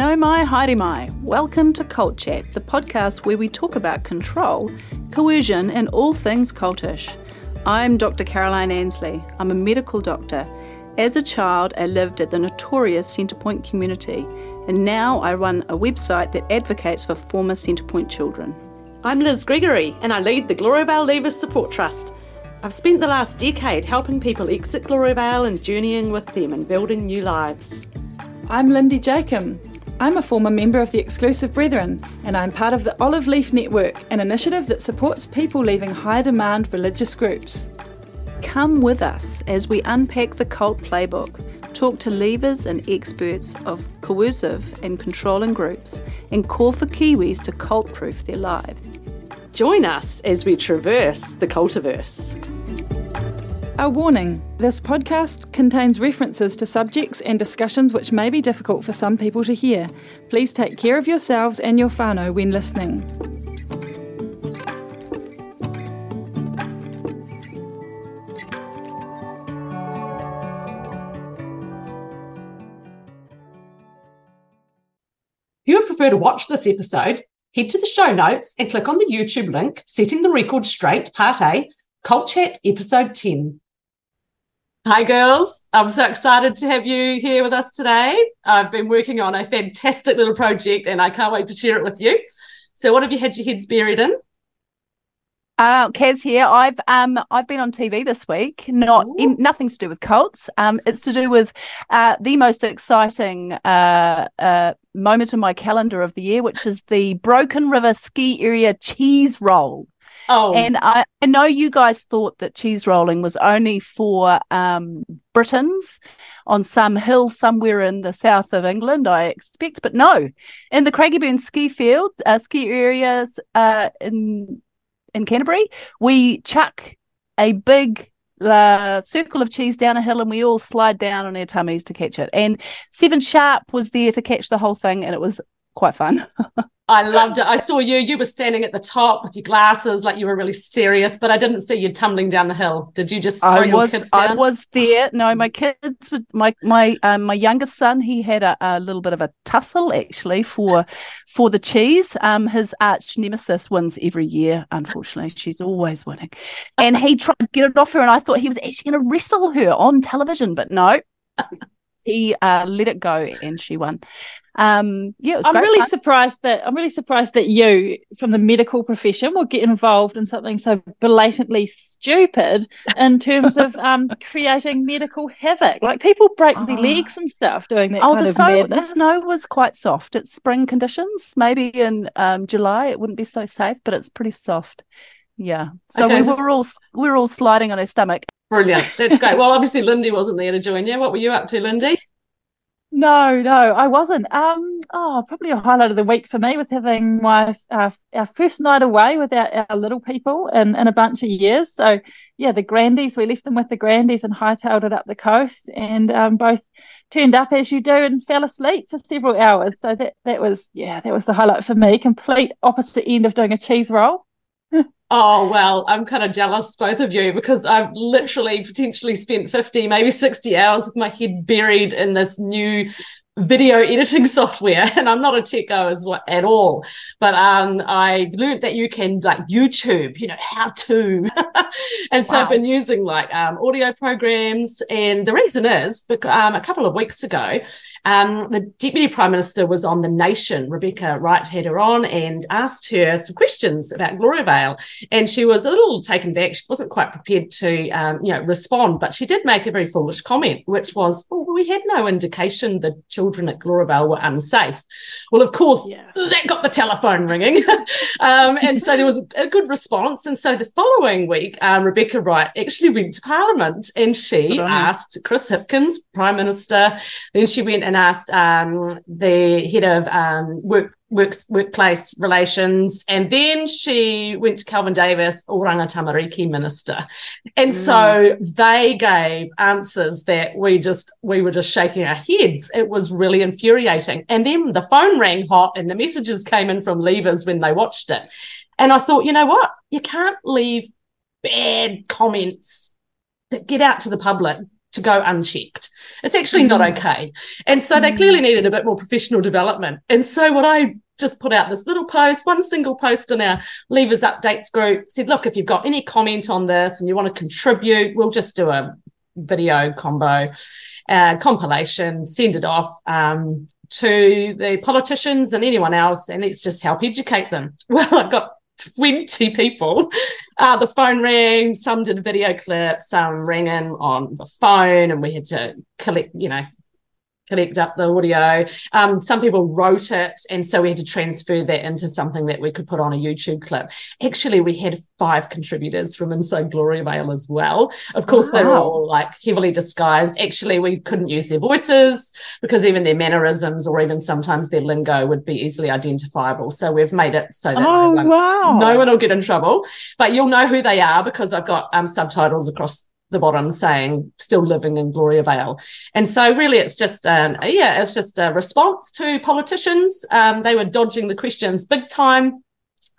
Nau mai, haere mai. Welcome to Cult Chat, the podcast where we talk about control, coercion, and all things cultish. I'm Dr. Caroline Ansley. I'm a medical doctor. As a child, I lived at the notorious Centrepoint community, and now I run a website that advocates for former Centrepoint children. I'm Liz Gregory, and I lead the Gloriavale Leavers Support Trust. I've spent the last decade helping people exit Gloriavale and journeying with them and building new lives. I'm Lindy Jacomb. I'm a former member of the Exclusive Brethren, and I'm part of the Olive Leaf Network, an initiative that supports people leaving high demand religious groups. Come with us as we unpack the cult playbook, talk to leavers and experts of coercive and controlling groups, and call for Kiwis to cult proof their lives. Join us as we traverse the cultiverse. A warning this podcast contains references to subjects and discussions which may be difficult for some people to hear. Please take care of yourselves and your whānau when listening. If you would prefer to watch this episode, head to the show notes and click on the YouTube link, Setting the Record Straight, Part A, Cult Chat Episode 10. Hi, girls. I'm so excited to have you here with us today. I've been working on a fantastic little project and I can't wait to share it with you. So, what have you had your heads buried in? Uh, Kaz here. I've um I've been on TV this week. Not in, nothing to do with cults. Um, it's to do with uh, the most exciting uh, uh moment in my calendar of the year, which is the Broken River Ski Area Cheese Roll. Oh, And I, I know you guys thought that cheese rolling was only for um, Britons on some hill somewhere in the south of England, I expect, but no. In the Craigieburn ski field, uh, ski areas uh, in in Canterbury, we chuck a big uh, circle of cheese down a hill and we all slide down on our tummies to catch it. And Seven Sharp was there to catch the whole thing, and it was quite fun. I loved it. I saw you. You were standing at the top with your glasses, like you were really serious, but I didn't see you tumbling down the hill. Did you just throw I your was kids down? I was there. No, my kids would my my um, my youngest son he had a, a little bit of a tussle actually for for the cheese. Um, his arch nemesis wins every year. Unfortunately, she's always winning, and he tried to get it off her, and I thought he was actually going to wrestle her on television, but no. He uh, let it go and she won. Um, yeah, it was I'm really fun. surprised that I'm really surprised that you, from the medical profession, will get involved in something so blatantly stupid in terms of um, creating medical havoc. Like people break their Oh. legs and stuff doing that Oh, kind the snow, the snow was quite soft. It's spring conditions. Maybe in um, July it wouldn't be so safe, but it's pretty soft. Yeah. So Okay, we were all we were all sliding on our stomach. Brilliant. That's great. Well, obviously, Lindy wasn't there to join you. What were you up to, Lindy? No, no, I wasn't. Um, oh, probably a highlight of the week for me was having my uh, our first night away with our, our little people in, in a bunch of years. So, yeah, the Grandies, we left them with the Grandies and hightailed it up the coast, and um, both turned up as you do and fell asleep for several hours. So that that was yeah, that was the highlight for me. Complete opposite end of doing a cheese roll. Oh, well, I'm kind of jealous, both of you, because I've literally potentially spent 50, maybe 60 hours with my head buried in this new video editing software. And I'm not a techo as well, at all. But um, I learned that you can like YouTube, you know, how to. and so I've been using like um, audio programs. And the reason is because um, a couple of weeks ago, um, the Deputy Prime Minister was on The Nation. Rebecca Wright had her on and asked her some questions about Gloriavale. And she was a little taken back. She wasn't quite prepared to, um, you know, respond, but she did make a very foolish comment, which was, "Well, we had no indication that children at Gloriavale were unsafe." Well, of course, Yeah. that got the telephone ringing, um, and so there was a, good response. And so the following week, um, Rebecca Wright actually went to Parliament and she her. asked Chris Hipkins, Prime Minister. Then she went and asked um, the head of um, work works, workplace relations. And then she went to Kelvin Davis, Oranga Tamariki minister. And so mm. they gave answers that we just, we were just shaking our heads. It was really infuriating. And then the phone rang hot and the messages came in from leavers when they watched it. And I thought, you know what? You can't leave bad comments that get out to the public to go unchecked. It's actually not mm. okay. And so they clearly needed a bit more professional development. And so what I just put out this little post, one single post in our Leavers Updates group, said, look, if you've got any comment on this and you want to contribute, we'll just do a video combo uh, compilation, send it off um, to the politicians and anyone else, and let's just help educate them. Well, I've got 20 people. Uh, the phone rang, some did video clips, some rang in on the phone, and we had to collect, you know, collect up the audio. Um, some people wrote it, and so we had to transfer that into something that we could put on a YouTube clip. Actually, we had five contributors from inside Gloriavale as well. Of course, wow. they were all like heavily disguised. Actually, we couldn't use their voices because even their mannerisms or even sometimes their lingo would be easily identifiable. So we've made it so that oh, no, one, wow. no one will get in trouble, but you'll know who they are because I've got um, subtitles across the bottom saying still living in Gloriavale. And so really it's just um, yeah, it's just a response to politicians. Um, they were dodging the questions big time.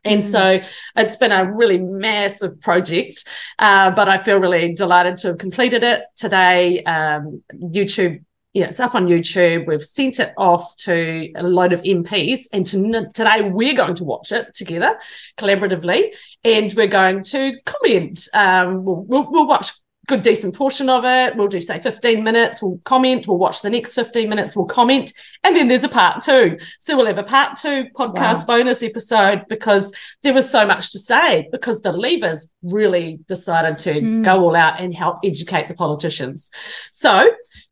And mm. so it's been a really massive project, uh, but I feel really delighted to have completed it today. Um, YouTube yeah, it's up on YouTube. We've sent it off to a load of MPs, and to, today we're going to watch it together collaboratively, and we're going to comment. Um, we'll, we'll, we'll, watch good decent portion of it. We'll do say 15 minutes, we'll comment, we'll watch the next 15 minutes, we'll comment, and then there's a part two. So we'll have a part two podcast wow. bonus episode because there was so much to say because the Leavers really decided to mm. go all out and help educate the politicians. So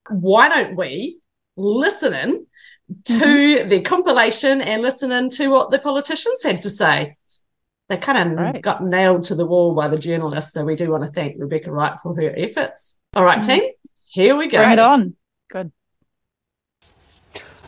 why don't we listen in to mm-hmm. the compilation and listen in to what the politicians had to say? They kind of right. got nailed to the wall by the journalists. So we do want to thank Rebecca Wright for her efforts. All right, mm-hmm. team, here we go. Bring it on. Good.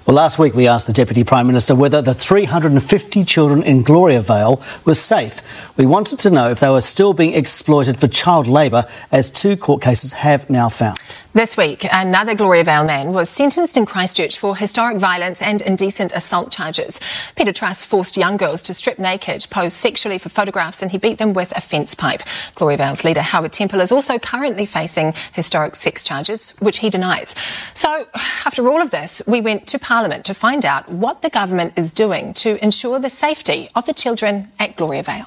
Well, last week we asked the Deputy Prime Minister whether the 350 children in Gloriavale were safe. We wanted to know if they were still being exploited for child labour, as two court cases have now found. This week, another Gloriavale man was sentenced in Christchurch for historic violence and indecent assault charges. Peter Truss forced young girls to strip naked, pose sexually for photographs, and he beat them with a fence pipe. Gloriavale's leader, Howard Temple, is also currently facing historic sex charges, which he denies. So, after all of this, we went to Parliament to find out what the government is doing to ensure the safety of the children at Gloriavale.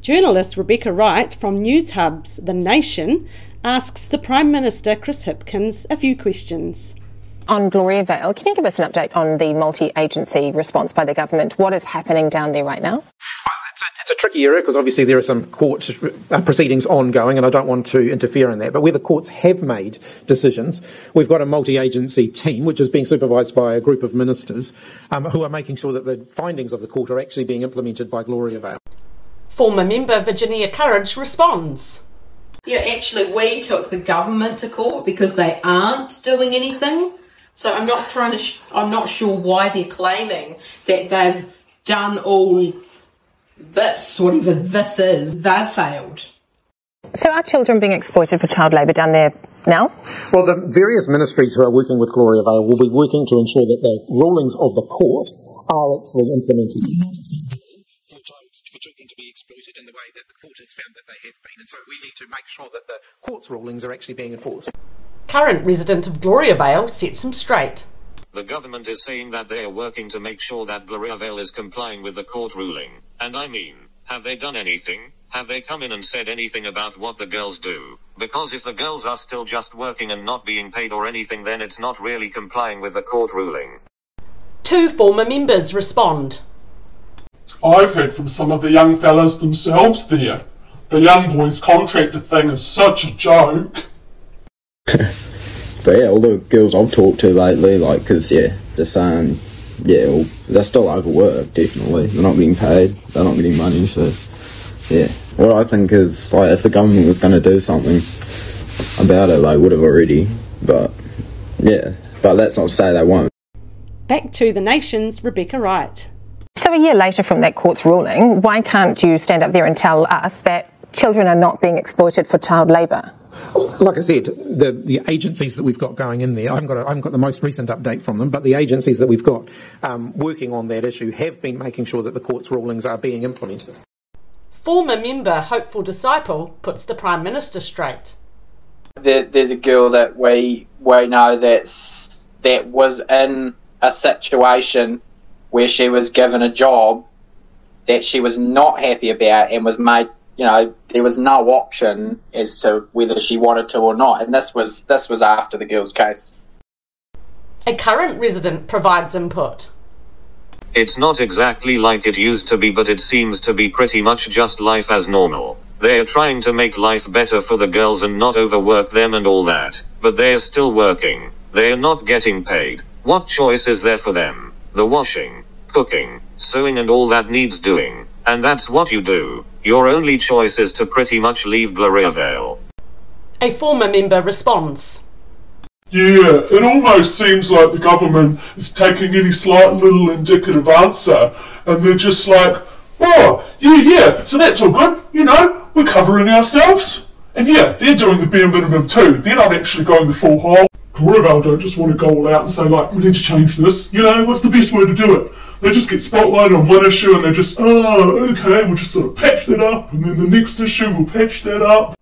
Journalist Rebecca Wright from Newshub's The Nation asks the Prime Minister, Chris Hipkins, a few questions. On Gloriavale, can you give us an update on the multi agency response by the government? What is happening down there right now? It's a, it's a tricky area because obviously there are some court uh, proceedings ongoing, and I don't want to interfere in that. But where the courts have made decisions, we've got a multi agency team which is being supervised by a group of ministers um, who are making sure that the findings of the court are actually being implemented by Gloriavale. Former member Virginia Courage responds. Yeah, actually, we took the government to court because they aren't doing anything. So I'm not trying to. Sh- I'm not sure why they're claiming that they've done all this, whatever this is. They've failed. So are children being exploited for child labour down there now? Well, the various ministries who are working with Gloriavale will be working to ensure that the rulings of the court are actually implemented for children to be exploited in the way that the court has found that they have been. And so we need to make sure that the court's rulings are actually being enforced. Current resident of Gloriavale sets him straight. The government is saying that they are working to make sure that Gloriavale is complying with the court ruling. And I mean, have they done anything? Have they come in and said anything about what the girls do? Because if the girls are still just working and not being paid or anything, then it's not really complying with the court ruling. Two former members respond. I've heard from some of the young fellas themselves there. The young boys contractor thing is such a joke. but yeah, all the girls I've talked to lately, like, because, yeah, they're saying, yeah, well, they're still overworked, definitely. They're not getting paid, they're not getting money, so, yeah. What I think is, like, if the government was going to do something about it, they would have already. But, yeah, but that's not to say they won't. Back to the nation's Rebecca Wright. So, a year later from that court's ruling, why can't you stand up there and tell us that children are not being exploited for child labour? Like I said, the, the agencies that we've got going in there, I haven't, got a, I haven't got the most recent update from them, but the agencies that we've got um, working on that issue have been making sure that the court's rulings are being implemented. Former member Hopeful Disciple puts the Prime Minister straight. There, there's a girl that we we know that's that was in a situation where she was given a job that she was not happy about and was made you know there was no option as to whether she wanted to or not and this was this was after the girl's case A current resident provides input. It's not exactly like it used to be, but it seems to be pretty much just life as normal. They're trying to make life better for the girls and not overwork them and all that, but they're still working. They're not getting paid. What choice is there for them? The washing, cooking, sewing, and all that needs doing. And that's what you do. Your only choice is to pretty much leave Gloriavale. A former member responds. Yeah, it almost seems like the government is taking any slight little indicative answer and they're just like, oh, yeah, yeah, so that's all good, you know, we're covering ourselves. And yeah, they're doing the bare minimum too. They're not actually going the full hole. Gloriavale don't just want to go all out and say, like, we need to change this. You know, what's the best way to do it? They just get spotlighted on one issue and they're just, oh, okay, we'll just sort of patch that up, and then the next issue we'll patch that up.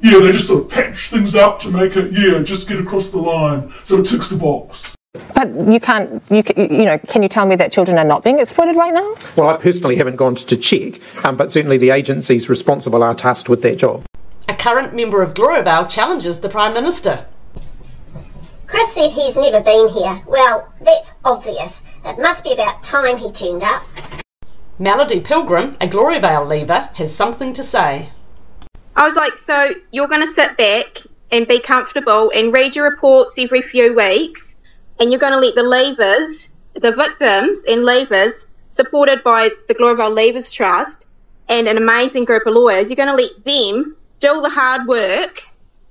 Yeah, they just sort of patch things up to make it, yeah, just get across the line so it ticks the box. But you can't, you, ca- you know, can you tell me that children are not being exploited right now? Well, I personally haven't gone to check, um, but certainly the agencies responsible are tasked with that job. A current member of Gloriavale challenges the Prime Minister. Chris said he's never been here. Well, that's obvious. It must be about time he turned up. Melody Pilgrim, a Gloriavale leaver, has something to say. I was like, so you're going to sit back and be comfortable and read your reports every few weeks, and you're going to let the leavers, the victims and leavers, supported by the Gloriavale Leavers Trust and an amazing group of lawyers, you're going to let them do all the hard work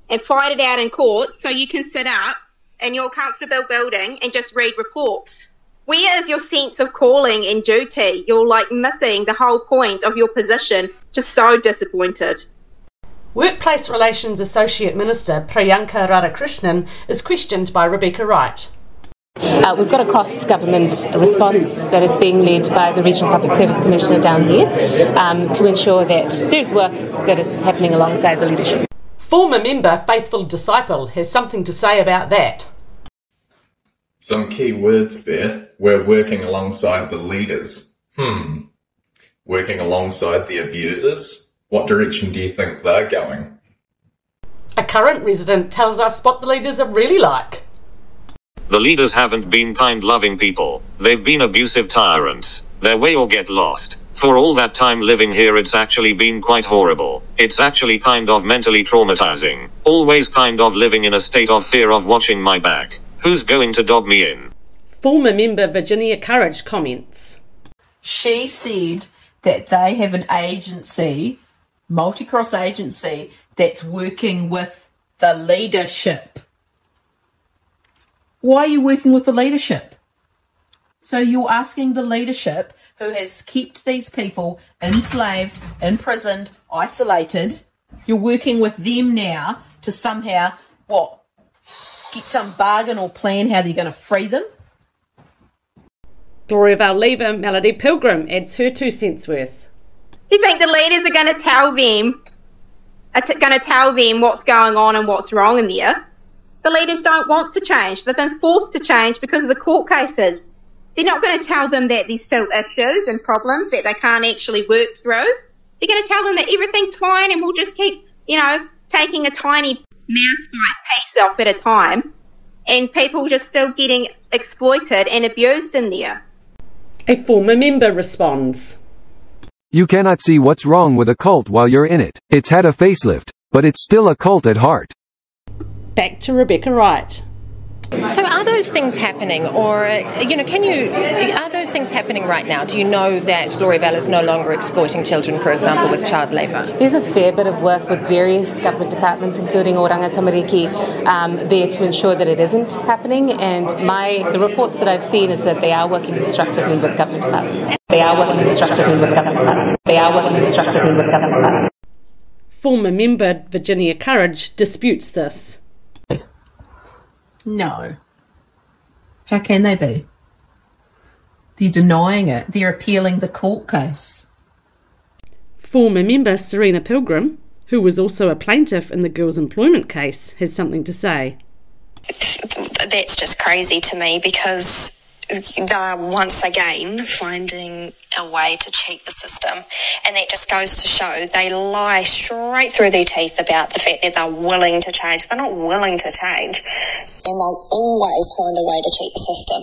and fight it out in court so you can sit up in your comfortable building and just read reports. Where is your sense of calling and duty? You're like missing the whole point of your position. Just so disappointed. Workplace Relations Associate Minister Priyanka Radhakrishnan is questioned by Rebecca Wright. Uh, we've got a cross government response that is being led by the Regional Public Service Commissioner down there um, to ensure that there's work that is happening alongside the leadership. Former member Faithful Disciple has something to say about that. Some key words there. We're working alongside the leaders. Hmm. Working alongside the abusers? What direction do you think they're going? A current resident tells us what the leaders are really like. The leaders haven't been kind loving people, they've been abusive tyrants. Their way or get lost. For all that time living here, it's actually been quite horrible. It's actually kind of mentally traumatizing. Always kind of living in a state of fear of watching my back. Who's going to dog me in? Former member Virginia Courage comments. She said that they have an agency, multi-cross agency, that's working with the leadership. Why are you working with the leadership? So you're asking the leadership who has kept these people enslaved, imprisoned, isolated, you're working with them now to somehow, what, get some bargain or plan how they're going to free them? Gloriavale leaver Melody Pilgrim adds her two cents worth. You think the leaders are going to tell them, are t- going to tell them what's going on and what's wrong in there? The leaders don't want to change. They've been forced to change because of the court cases. They're not going to tell them that there's still issues and problems that they can't actually work through. They're going to tell them that everything's fine and we'll just keep, you know, taking a tiny mouse fight piece off at a time and people just still getting exploited and abused in there. A former member responds. You cannot see what's wrong with a cult while you're in it. It's had a facelift, but it's still a cult at heart. Back to Rebecca Wright. So are those things happening, or you know, can you are those things happening right now? Do you know that Gloriavale is no longer exploiting children, for example, with child labour? There's a fair bit of work with various government departments, including Oranga Tamariki, um, there to ensure that it isn't happening. And my the reports that I've seen is that they are working constructively with government departments. They are working constructively with government departments. They are working constructively with government departments. Former member Virginia Courage disputes this. No. How can they be? They're denying it. They're appealing the court case. Former member Serena Pilgrim. who was also a plaintiff in the girls' employment case, has something to say. That's just crazy to me because they're once again finding a way to cheat the system. And that just goes to show they lie straight through their teeth about the fact that they're willing to change. They're not willing to change. And they'll always find a way to cheat the system.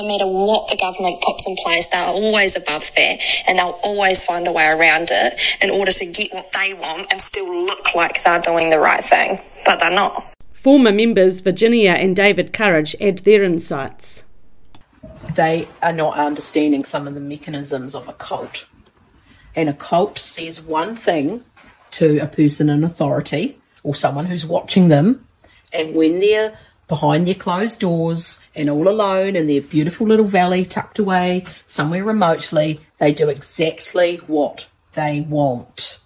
No matter what the government puts in place, they're always above that. And they'll always find a way around it in order to get what they want and still look like they're doing the right thing. But they're not. Former members Virginia and David Courage add their insights they are not understanding some of the mechanisms of a cult. And a cult says one thing to a person in authority or someone who's watching them, and when they're behind their closed doors and all alone in their beautiful little valley tucked away somewhere remotely, they do exactly what they want.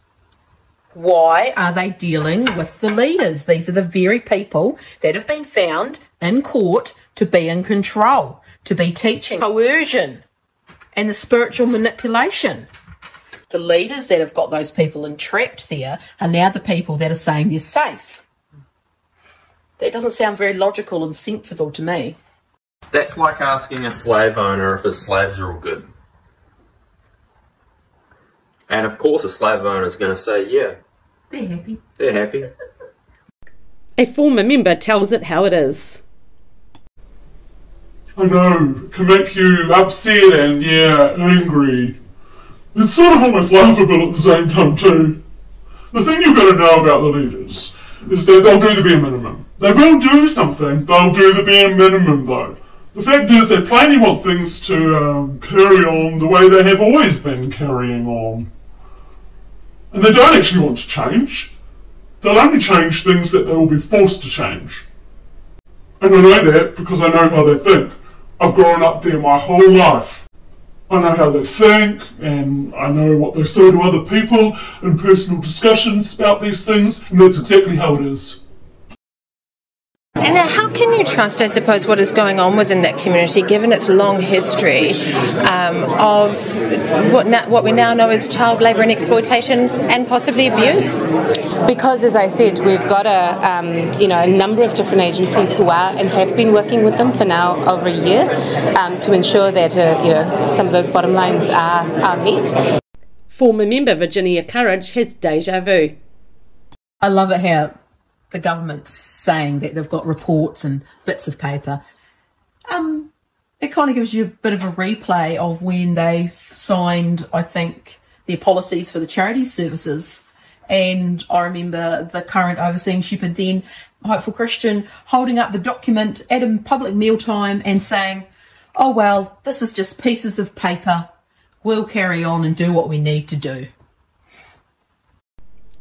Why are they dealing with the leaders? These are the very people that have been found in court to be in control to be teaching coercion and the spiritual manipulation. The leaders that have got those people entrapped there are now the people that are saying they're safe. That doesn't sound very logical and sensible to me. That's like asking a slave owner if his slaves are all good. And of course, a slave owner is going to say, yeah. They're happy. They're happy. A former member tells it how it is. I know, can make you upset and, yeah, angry. It's sort of almost laughable at the same time, too. The thing you've got to know about the leaders is that they'll do the bare minimum. They will do something, they'll do the bare minimum, though. The fact is, they plainly want things to um, carry on the way they have always been carrying on. And they don't actually want to change. They'll only change things that they will be forced to change. And I know that because I know how they think. I've grown up there my whole life. I know how they think, and I know what they say to other people in personal discussions about these things, and that's exactly how it is. And how can you trust, I suppose, what is going on within that community, given its long history um, of what, na- what we now know as child labour and exploitation and possibly abuse? Because, as I said, we've got a um, you know a number of different agencies who are and have been working with them for now over a year um, to ensure that uh, you know some of those bottom lines are, are met. Former member Virginia Courage has deja vu. I love it how the government's saying that they've got reports and bits of paper. Um, it kind of gives you a bit of a replay of when they signed, I think, their policies for the charity services. And I remember the current overseeing shepherd then, Hopeful Christian, holding up the document at a public mealtime and saying, oh, well, this is just pieces of paper. We'll carry on and do what we need to do.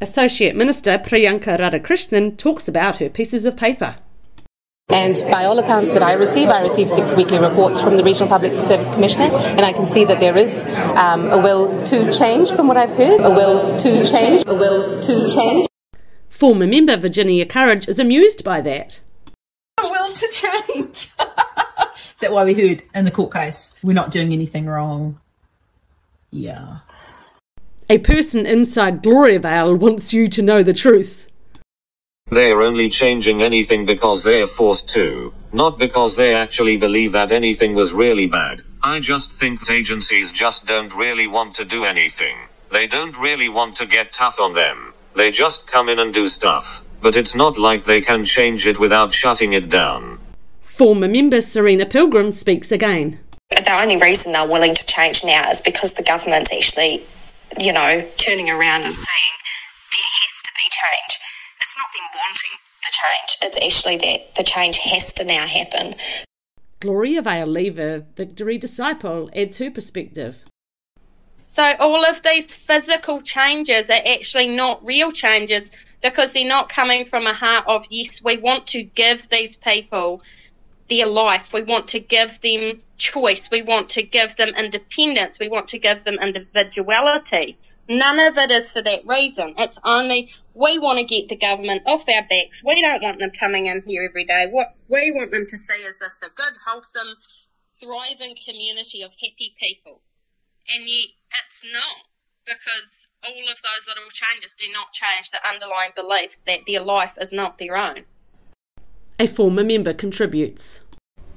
Associate Minister Priyanka Radhakrishnan talks about her pieces of paper. And by all accounts that I receive, I receive six weekly reports from the Regional Public Service Commissioner, and I can see that there is um, a will to change from what I've heard, a will to change, a will to change. Former member Virginia Courage is amused by that. A will to change. is that why we heard in the court case we're not doing anything wrong? Yeah. A person inside Gloriavale wants you to know the truth. They're only changing anything because they're forced to, not because they actually believe that anything was really bad. I just think that agencies just don't really want to do anything. They don't really want to get tough on them. They just come in and do stuff. But it's not like they can change it without shutting it down. Former member Serena Pilgrim speaks again. The only reason they're willing to change now is because the government's actually you know, turning around and saying there has to be change. It's not them wanting the change, it's actually that the change has to now happen. Gloriavale Lever, Victory Disciple, adds her perspective. So, all of these physical changes are actually not real changes because they're not coming from a heart of, yes, we want to give these people their life. We want to give them choice. We want to give them independence. We want to give them individuality. None of it is for that reason. It's only we want to get the government off our backs. We don't want them coming in here every day. What we want them to see is this a good, wholesome, thriving community of happy people. And yet it's not. because all of those little changes do not change the underlying beliefs that their life is not their own. A former member contributes.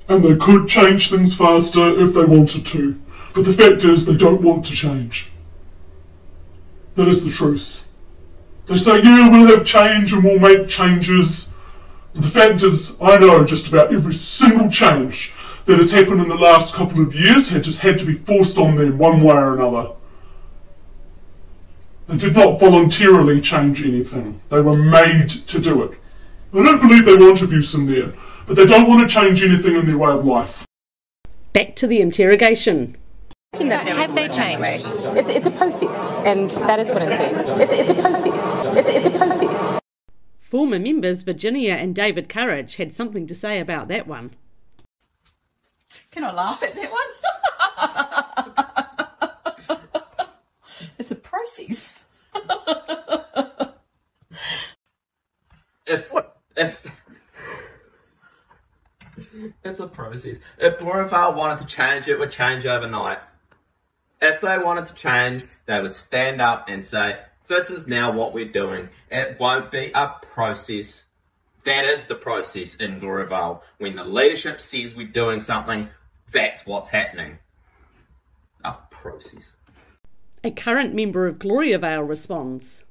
And they could change things faster if they wanted to. But the fact is, they don't want to change. That is the truth. They say, yeah, we'll have change and we'll make changes. But the fact is, I know just about every single change that has happened in the last couple of years had just had to be forced on them one way or another. They did not voluntarily change anything. They were made to do it. I don't believe they want abuse in there, but they don't want to change anything in their way of life. Back to the interrogation. Have they changed? It's, it's a process, and that is what I'm saying. It's, it's a process. It's, it's a process. Former members Virginia and David Courage had something to say about that one. Can I laugh at that one? it's a process. If if it's a process. If Gloriavale wanted to change, it would change overnight. If they wanted to change, they would stand up and say, "This is now what we're doing." It won't be a process. That is the process in Gloriavale. When the leadership says we're doing something, that's what's happening. A process. A current member of Gloriavale responds.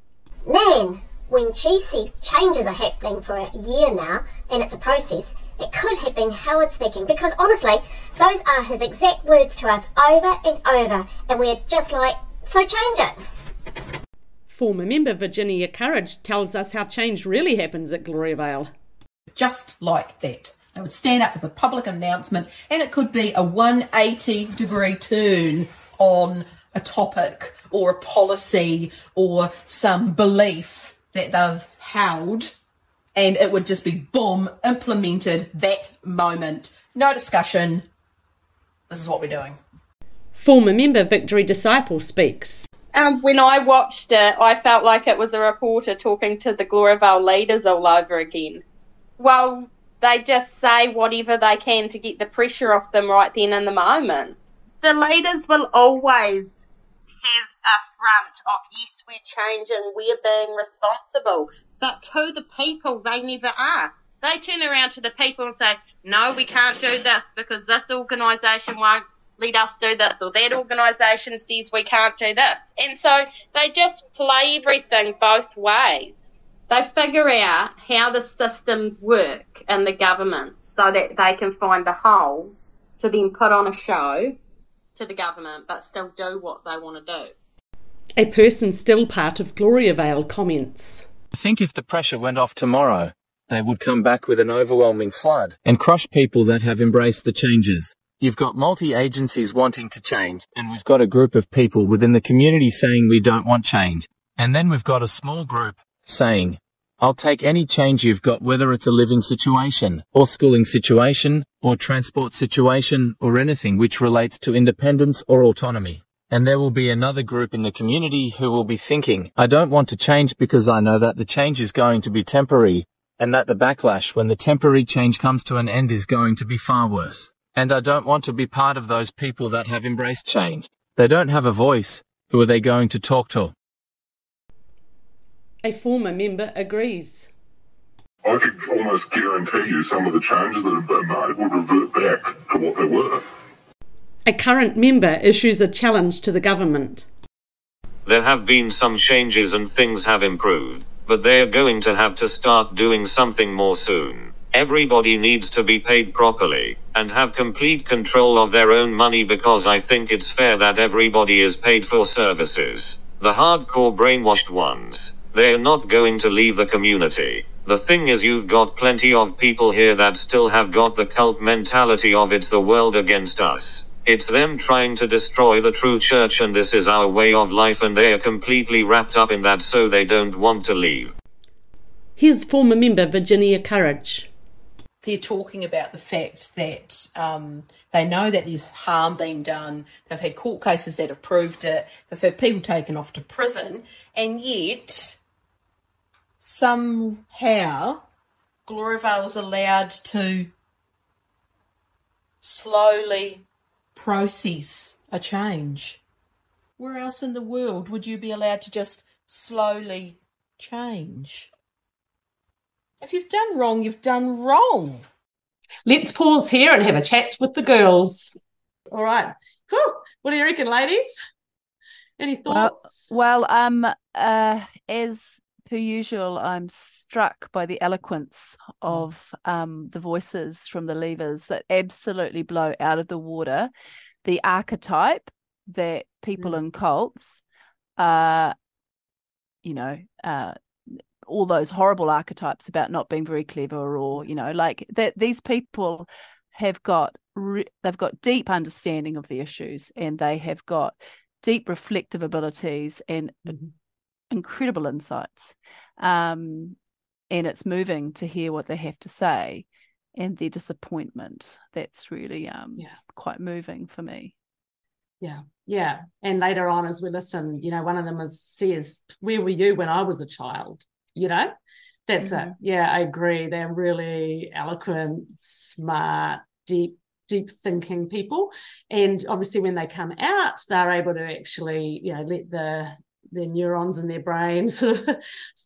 Man, when she said changes are happening for a year now and it's a process, it could have been Howard speaking because honestly, those are his exact words to us over and over, and we're just like, so change it. Former member Virginia Courage tells us how change really happens at Gloriavale. Just like that. They would stand up with a public announcement, and it could be a 180 degree turn on a topic or a policy or some belief that they've held, and it would just be boom, implemented that moment. No discussion. This is what we're doing. Former member Victory Disciple speaks. Um, when I watched it, I felt like it was a reporter talking to the Gloriavale leaders all over again. Well, they just say whatever they can to get the pressure off them right then in the moment. The leaders will always have a of yes, we're changing, we're being responsible. But to the people, they never are. They turn around to the people and say, no, we can't do this because this organisation won't let us do this or that organisation says we can't do this. And so they just play everything both ways. They figure out how the systems work in the government so that they can find the holes to then put on a show to the government but still do what they want to do. A person still part of Gloriavale comments. I think if the pressure went off tomorrow, they would come back with an overwhelming flood and crush people that have embraced the changes. You've got multi agencies wanting to change, and we've got a group of people within the community saying we don't want change. And then we've got a small group saying, I'll take any change you've got, whether it's a living situation, or schooling situation, or transport situation, or anything which relates to independence or autonomy. And there will be another group in the community who will be thinking, I don't want to change because I know that the change is going to be temporary, and that the backlash when the temporary change comes to an end is going to be far worse. And I don't want to be part of those people that have embraced change. They don't have a voice. Who are they going to talk to? A former member agrees. I could almost guarantee you some of the changes that have been made would revert back to what they were. A current member issues a challenge to the government. There have been some changes and things have improved, but they are going to have to start doing something more soon. Everybody needs to be paid properly and have complete control of their own money because I think it's fair that everybody is paid for services. The hardcore brainwashed ones, they're not going to leave the community. The thing is, you've got plenty of people here that still have got the cult mentality of it's the world against us. It's them trying to destroy the true church, and this is our way of life, and they are completely wrapped up in that, so they don't want to leave. Here's former member Virginia Courage. They're talking about the fact that um, they know that there's harm being done. They've had court cases that have proved it. They've had people taken off to prison, and yet somehow Gloriavale's allowed to slowly process a change. where else in the world would you be allowed to just slowly change? If you've done wrong, you've done wrong. Let's pause here and have a chat with the girls. All right. Cool. What do you reckon, ladies? Any thoughts? Well, well um, uh, as per usual, I'm struck by the eloquence of um, the voices from the levers that absolutely blow out of the water the archetype that people Mm. in cults uh you know uh all those horrible archetypes about not being very clever or you know like that these people have got re- they've got deep understanding of the issues and they have got deep reflective abilities and incredible insights um and it's moving to hear what they have to say and their disappointment that's really um Yeah. quite moving for me Yeah, yeah. And later on, as we listen, you know, one of them is, says, "Where were you when I was a child?" You know, that's it. Mhm. Yeah, I agree. They're really eloquent, smart, deep, deep thinking people, and obviously, when they come out, they're able to actually, you know, let the their neurons in their brain sort of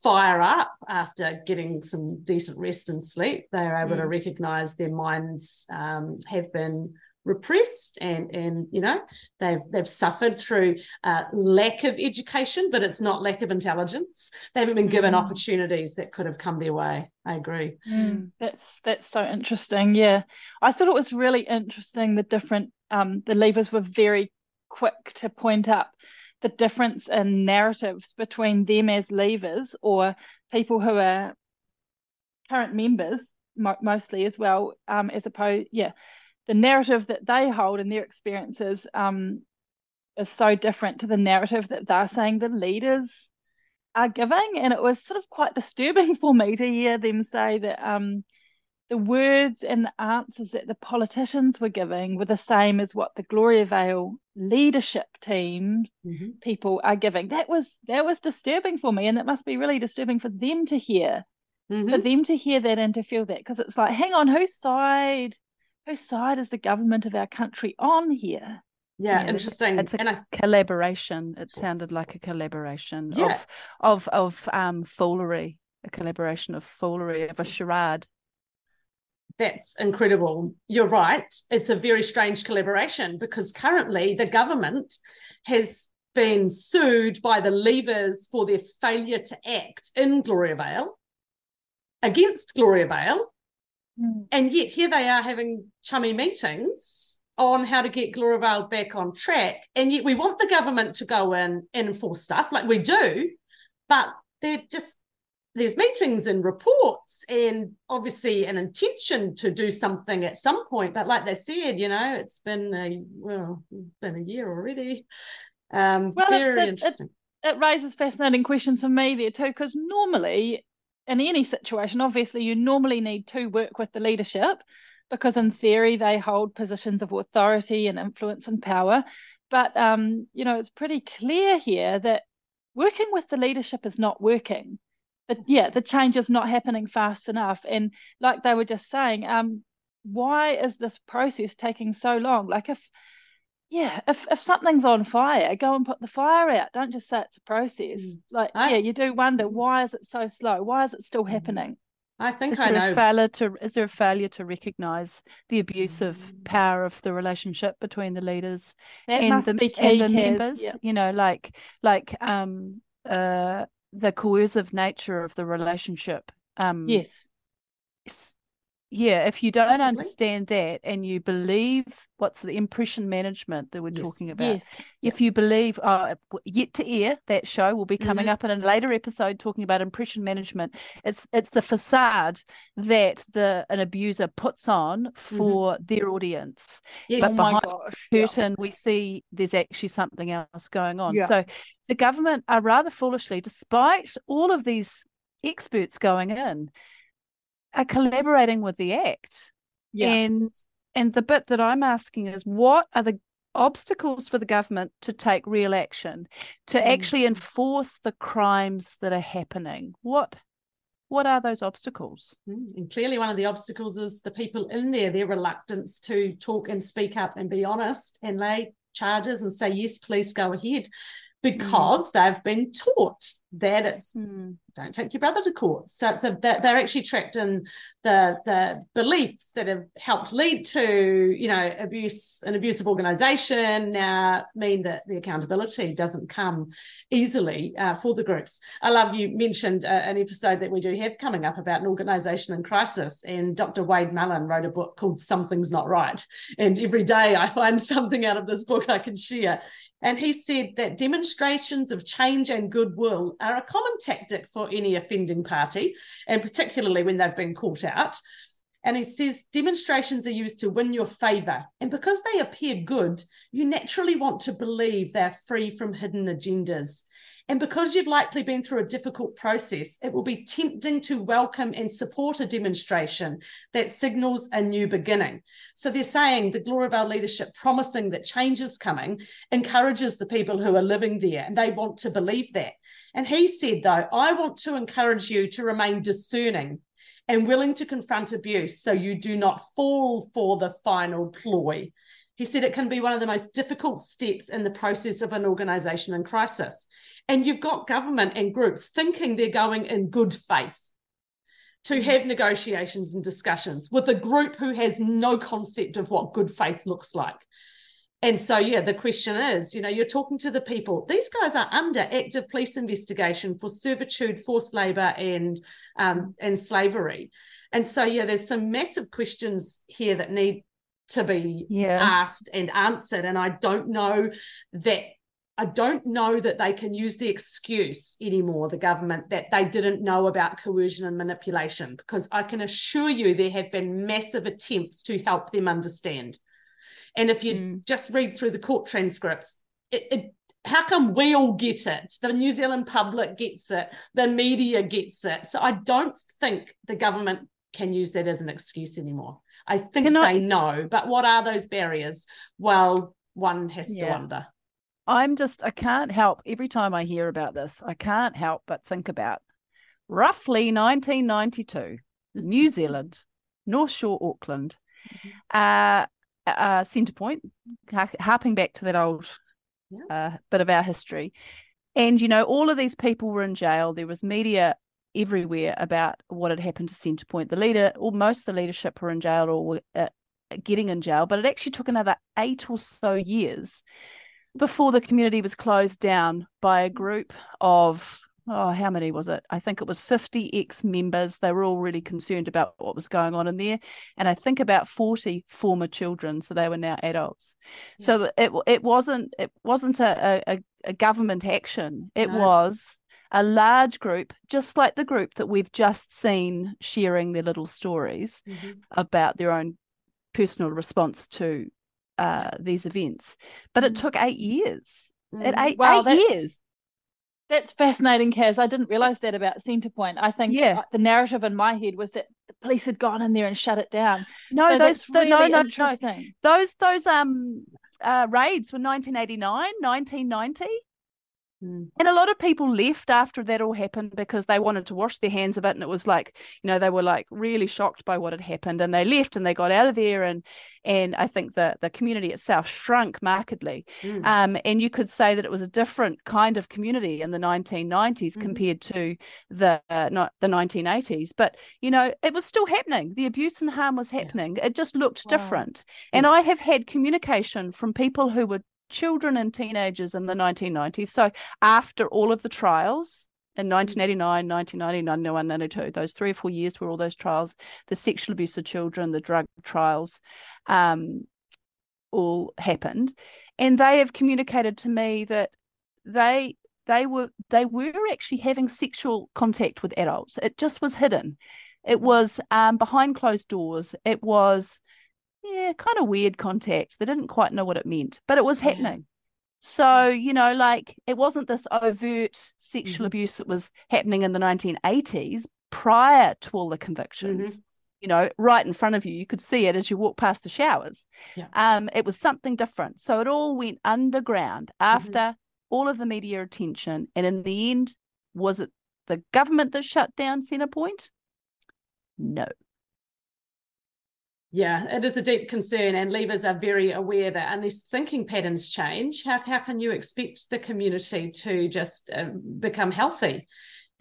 fire up after getting some decent rest and sleep. They're able to Mm. recognize their minds um, have been repressed and and you know they've they've suffered through uh, lack of education but it's not lack of intelligence they haven't been given Mm. opportunities that could have come their way i agree Mm, that's that's so interesting. Yeah, I thought it was really interesting. The different um, the levers were very quick to point up the difference in narratives between them as leavers or people who are current members, mo- mostly as well, um, as opposed, yeah, the narrative that they hold and their experiences um, is so different to the narrative that they're saying the leaders are giving, and it was sort of quite disturbing for me to hear them say that um, the words and the answers that the politicians were giving were the same as what the Gloriavale leadership team people are giving. That was that was disturbing for me, and it must be really disturbing for them to hear, for them to hear that and to feel that, because it's like, hang on, whose side, whose side is the government of our country on here? yeah, it's- interesting It's a and I, collaboration. It sounded like a collaboration Yeah. of of of um foolery, a collaboration of foolery of a charade. That's incredible. You're right. It's a very strange collaboration because currently the government has been sued by the levers for their failure to act in Gloriavale against Gloriavale. Hmm. And yet here they are having chummy meetings on how to get Gloriavale back on track. And yet we want the government to go in and enforce stuff like we do, but they're just there's meetings and reports and obviously an intention to do something at some point but like they said you know it's been a well it's been a year already um Well, very it, interesting it, it raises fascinating questions for me there too, because normally in any situation, obviously you normally need to work with the leadership because in theory they hold positions of authority and influence and power. But um, you know, it's pretty clear here that working with the leadership is not working. But yeah, the change is not happening fast enough. And like they were just saying, um, why is this process taking so long? Like if yeah, if if something's on fire, go and put the fire out. Don't just say it's a process. Like, yeah, you do wonder why is it so slow? Why is it still happening? I think Is I there a know failure to is there a failure to recognise the abusive power of the relationship between the leaders That and the and the members? yeah. You know, like like um uh the coercive nature of the relationship. Um Yes. Yeah, if you don't understand that and you believe what's the impression management that we're Yes. talking about, Yes. if you believe, uh, yet to air, that show will be coming Mhm. up in a later episode talking about impression management. It's it's the facade that the an abuser puts on for their audience, Yes. but Oh my behind gosh, the curtain we see there's actually something else going on. Yeah. So the government are rather foolishly, despite all of these experts going in, are collaborating with the act. Yeah. And and the bit that I'm asking is what are the obstacles for the government to take real action, to Mm. actually enforce the crimes that are happening? What what are those obstacles? Mm, And clearly, one of the obstacles is the people in there, their reluctance to talk and speak up and be honest and lay charges and say, yes, please go ahead, because mm. they've been taught that it's mm. Don't take your brother to court. So it's a, they're actually tracked in the the beliefs that have helped lead to you know abuse an abusive organisation now mean that the accountability doesn't come easily uh, for the groups. I love you mentioned uh, an episode that we do have coming up about an organisation in crisis, and Dr. Wade Mullen wrote a book called Something's Not Right, and every day I find something out of this book I can share. And he said that demonstrations of change and goodwill are a common tactic for any offending party, and particularly when they've been caught out. And he says demonstrations are used to win your favour. And because they appear good, you naturally want to believe they're free from hidden agendas. And because you've likely been through a difficult process, it will be tempting to welcome and support a demonstration that signals a new beginning. So they're saying the glory of our leadership promising that change is coming encourages the people who are living there, and they want to believe that. And he said, though, I want to encourage you to remain discerning and willing to confront abuse so you do not fall for the final ploy. He said it can be one of the most difficult steps in the process of an organization in crisis. And you've got government and groups thinking they're going in good faith to mm. have negotiations and discussions with a group who has no concept of what good faith looks like. And so, yeah, the question is, you know, you're talking to the people. These guys are under active police investigation for servitude, forced labor, and um, and slavery. And so, yeah, there's some massive questions here that need to be yeah. asked and answered. And I don't know that I don't know that they can use the excuse anymore, the government, that they didn't know about coercion and manipulation, because I can assure you there have been massive attempts to help them understand. And if you mm. just read through the court transcripts, it, it, how come we all get it? The New Zealand public gets it, the media gets it. So I don't think the government can use that as an excuse anymore. I think Can they I... know, but what are those barriers? Well, one has yeah. to wonder. I'm just, I can't help every time I hear about this, I can't help but think about roughly 1992, New Zealand, North Shore, Auckland, mm-hmm. uh, uh, Centrepoint, harping back to that old yeah. uh, bit of our history. And, you know, all of these people were in jail. There was media everywhere about what had happened to Centrepoint. The leader, or most of the leadership were in jail or were uh, getting in jail, but it actually took another eight or so years before the community was closed down by a group of oh how many was it i think it was 50 ex members they were all really concerned about what was going on in there and i think about 40 former children so they were now adults yeah. so it it wasn't it wasn't a, a, a government action it no. was a large group, just like the group that we've just seen sharing their little stories mm-hmm. about their own personal response to uh, these events. But it mm. took eight years. Mm. It eight, wow, eight years. That's fascinating, Kaz. I didn't realize that about Centrepoint. I think yeah. the narrative in my head was that the police had gone in there and shut it down. No, so those really no, no, no. Those those um uh, raids were 1989, 1990. Mm. And a lot of people left after that all happened because they wanted to wash their hands of it. And it was like, you know, they were like really shocked by what had happened and they left and they got out of there. And and I think the, the community itself shrunk markedly. Mm. Um, and you could say that it was a different kind of community in the 1990s mm-hmm. compared to the uh, not the 1980s. But, you know, it was still happening. The abuse and harm was happening. Yeah. It just looked wow. different. And I have had communication from people who were children and teenagers in the 1990s. So after all of the trials in 1989, 1990, 91, 92, those three or four years were all those trials, the sexual abuse of children, the drug trials, um, all happened, and they have communicated to me that they they were they were actually having sexual contact with adults. It just was hidden. It was um, behind closed doors. It was yeah, kind of weird contact. They didn't quite know what it meant, but it was happening. So, you know, like it wasn't this overt sexual mm-hmm. abuse that was happening in the 1980s prior to all the convictions. Mm-hmm. You know, right in front of you, you could see it as you walk past the showers. Yeah. Um, it was something different. So it all went underground mm-hmm. after mm-hmm. all of the media attention. And in the end, was it the government that shut down Centrepoint? No. Yeah, it is a deep concern, and Leavers are very aware that unless thinking patterns change, how, how can you expect the community to just uh, become healthy?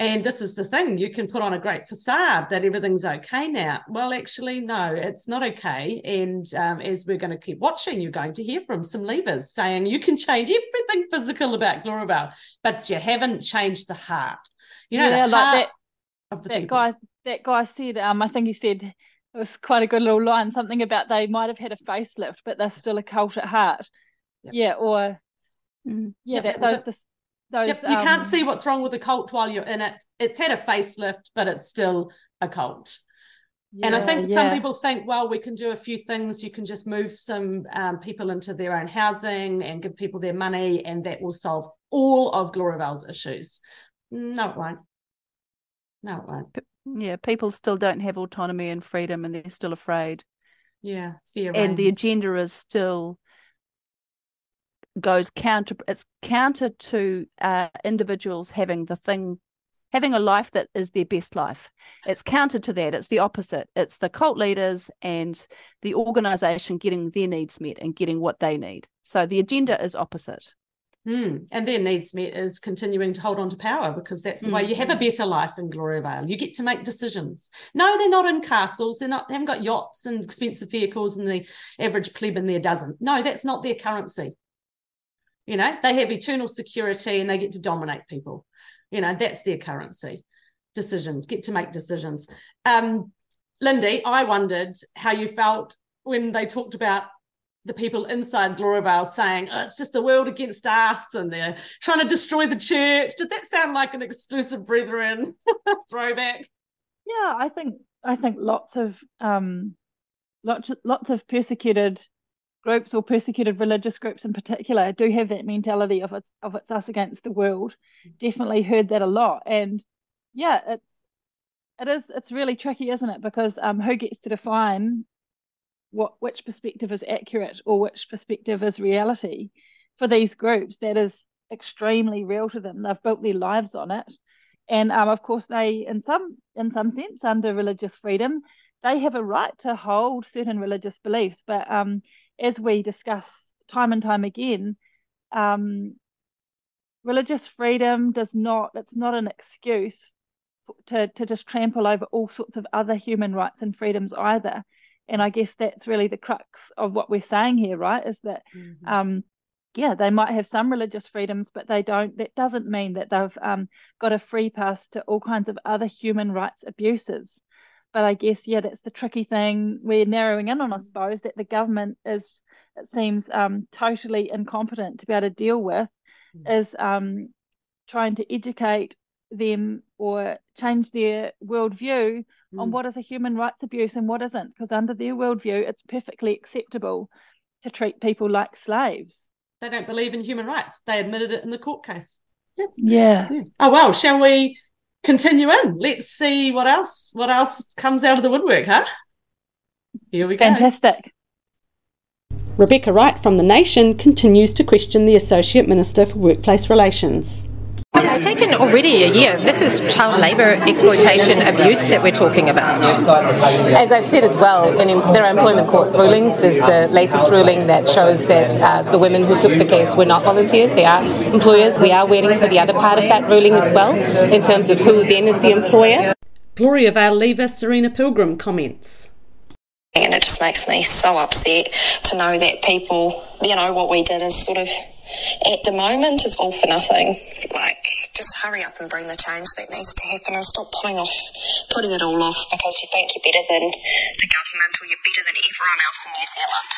And this is the thing you can put on a great facade that everything's okay now. Well, actually, no, it's not okay. And um, as we're going to keep watching, you're going to hear from some Leavers saying you can change everything physical about Gloriavale, but you haven't changed the heart. You know, yeah, the like heart that, of the that people. guy that guy said um I think he said it was quite a good little line something about they might have had a facelift but they're still a cult at heart yeah or yeah Yep, that, that those those Yep, you can't um, see what's wrong with the cult while you're in it. It's had a facelift, but it's still a cult. and I Yeah, think some people think, well, we can do a few things. You can just move some um, people into their own housing and give people their money, and that will solve all of Gloriavale's issues. No, it won't. No, it won't. Yeah, people still don't have autonomy and freedom, and they're still afraid. Yeah, fear and the agenda is still goes counter it's counter to uh, individuals having the thing having a life that is their best life. It's counter to that it's the opposite. It's the cult leaders and the organization getting their needs met and getting what they need. So the agenda is opposite Hmm. And their needs met is continuing to hold on to power because that's the way you have a Mhm. better life in Gloriavale. You get to make decisions. No, they're not in castles. They're not. They haven't got yachts and expensive vehicles, and the average pleb in there doesn't. No, that's not their currency. You know, they have eternal security and they get to dominate people. You know, that's their currency. Decision. Get to make decisions. Um, Lindy, I wondered how you felt when they talked about the people inside Gloriavale saying, oh, it's just the world against us and they're trying to destroy the church. Did that sound like an exclusive brethren throwback? yeah I think I think lots of um lots lots of persecuted groups or persecuted religious groups in particular do have that mentality of it's of it's us against the world definitely heard that a lot and yeah it's it is it's really tricky isn't it because um who gets to define what which perspective is accurate or which perspective is reality for these groups that is extremely real to them. They've built their lives on it. And um, of course they in some in some sense under religious freedom they have a right to hold certain religious beliefs. But um, as we discuss time and time again um, religious freedom does not it's not an excuse to, to just trample over all sorts of other human rights and freedoms either and i guess that's really the crux of what we're saying here right is that um, yeah, they might have some religious freedoms, but they don't. That doesn't mean that they've um, got a free pass to all kinds of other human rights abuses. But I guess, yeah, that's the tricky thing we're narrowing in on, I suppose, that the government is, it seems, um, totally incompetent to be able to deal with, is um, trying to educate them or change their worldview on Mm. what is a human rights abuse and what isn't. Because under their worldview, it's perfectly acceptable to treat people like slaves. They don't believe in human rights. They admitted it in the court case. Yeah. Oh well, shall we continue in? Let's see what else what else comes out of the woodwork, huh? Here we go. Fantastic. Rebecca Wright from The Nation continues to question the Associate Minister for Workplace Relations. It's taken already a year. This is child labour exploitation abuse that we're talking about. As I've said as well, in there are employment court rulings. There's the latest ruling that shows that uh, the women who took the case were not volunteers, they are employers. We are waiting for the other part of that ruling as well, in terms of who then is the employer. Gloriavale leaver Serena Pilgrim comments. And it just makes me so upset to know that people, you know, what we did is sort of, at the moment, it's all for nothing. Like, just hurry up and bring the change that needs to happen and stop putting off, putting it all off because you think you're better than the government or you're better than everyone else in New Zealand.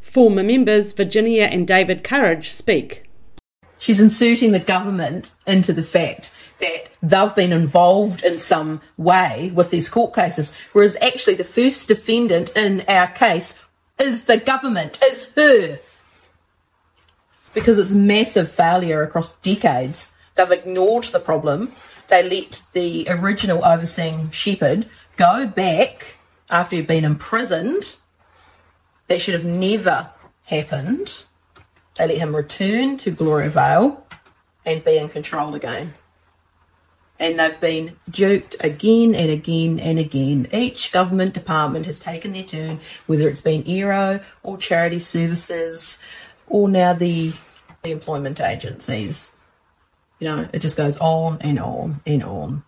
Former members Virginia and David Courage speak. She's inserting the government into the fact that they've been involved in some way with these court cases, whereas actually the first defendant in our case is the government, is her. Because it's massive failure across decades. They've ignored the problem. They let the original overseeing shepherd go back after he'd been imprisoned. That should have never happened. They let him return to Gloriavale and be in control again. and they've been duped again and again and again. Each government department has taken their turn, whether it's been ERO or charity services or now the, the employment agencies. You know, it just goes on and on and on.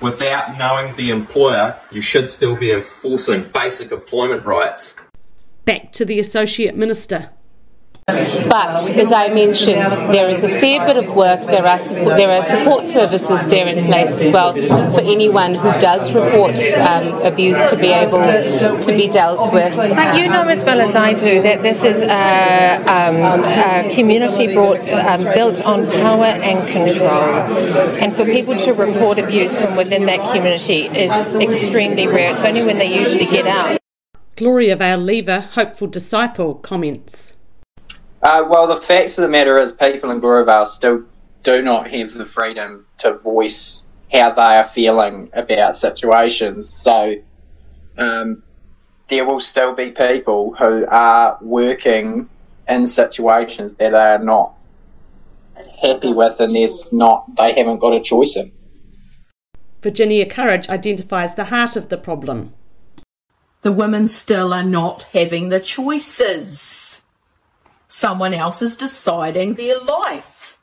Without knowing the employer, you should still be enforcing basic employment rights. Back to the Associate Minister. But as I mentioned, there is a fair bit of work. There are support, there are support services there in place as well for anyone who does report um, abuse to be able to be dealt with. But you know as well as I do that this is a, um, a community brought, um, built on power and control, and for people to report abuse from within that community is extremely rare. It's only when they usually get out. Gloria Vale Leaver, hopeful disciple, comments. Uh, well, the facts of the matter is, people in Gloriavale still do not have the freedom to voice how they are feeling about situations. So, um, there will still be people who are working in situations that they are not happy with, and there's not they haven't got a choice in. Virginia Courage identifies the heart of the problem. The women still are not having the choices someone else is deciding their life.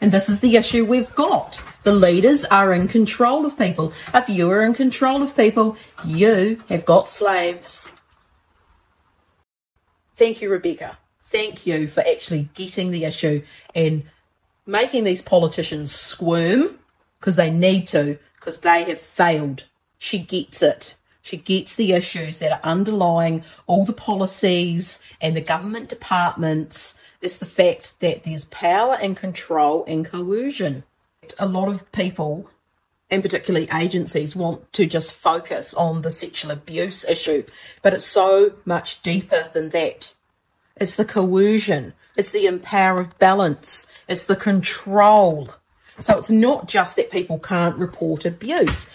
And this is the issue we've got. The leaders are in control of people. If you are in control of people, you have got slaves. Thank you, Rebecca. Thank you for actually getting the issue and making these politicians squirm because they need to, because they have failed. She gets it. She gets the issues that are underlying all the policies and the government departments. It's the fact that there's power and control and coercion. A lot of people, and particularly agencies, want to just focus on the sexual abuse issue, but it's so much deeper than that. It's the coercion, it's the empower of balance, it's the control. So it's not just that people can't report abuse,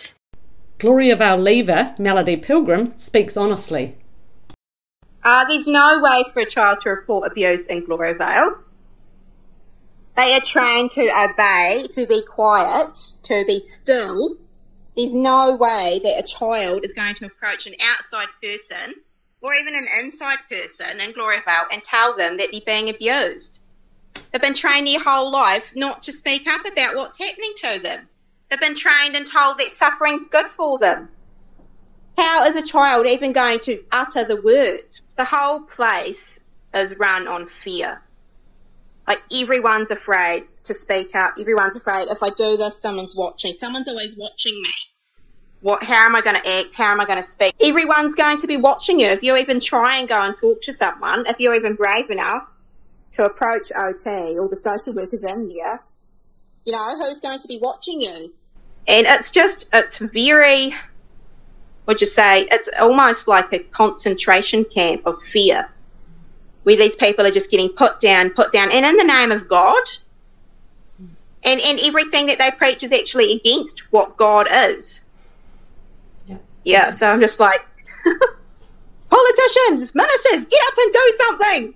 Gloria Vale Leaver, Melody Pilgrim, speaks honestly. Uh, there's no way for a child to report abuse in Gloriavale. They are trained to obey, to be quiet, to be still. There's no way that a child is going to approach an outside person or even an inside person in Gloriavale and tell them that they're being abused. They've been trained their whole life not to speak up about what's happening to them. They've been trained and told that suffering's good for them. How is a child even going to utter the words? The whole place is run on fear. Like everyone's afraid to speak up. Everyone's afraid if I do this, someone's watching. Someone's always watching me. What? How am I going to act? How am I going to speak? Everyone's going to be watching you. If you even try and go and talk to someone, if you're even brave enough to approach OT or the social workers in there, you know, who's going to be watching you? And it's just, it's very, would you say, it's almost like a concentration camp of fear where these people are just getting put down, put down, and in the name of God. And, and everything that they preach is actually against what God is. Yeah. Yeah, so I'm just like, politicians, ministers, get up and do something.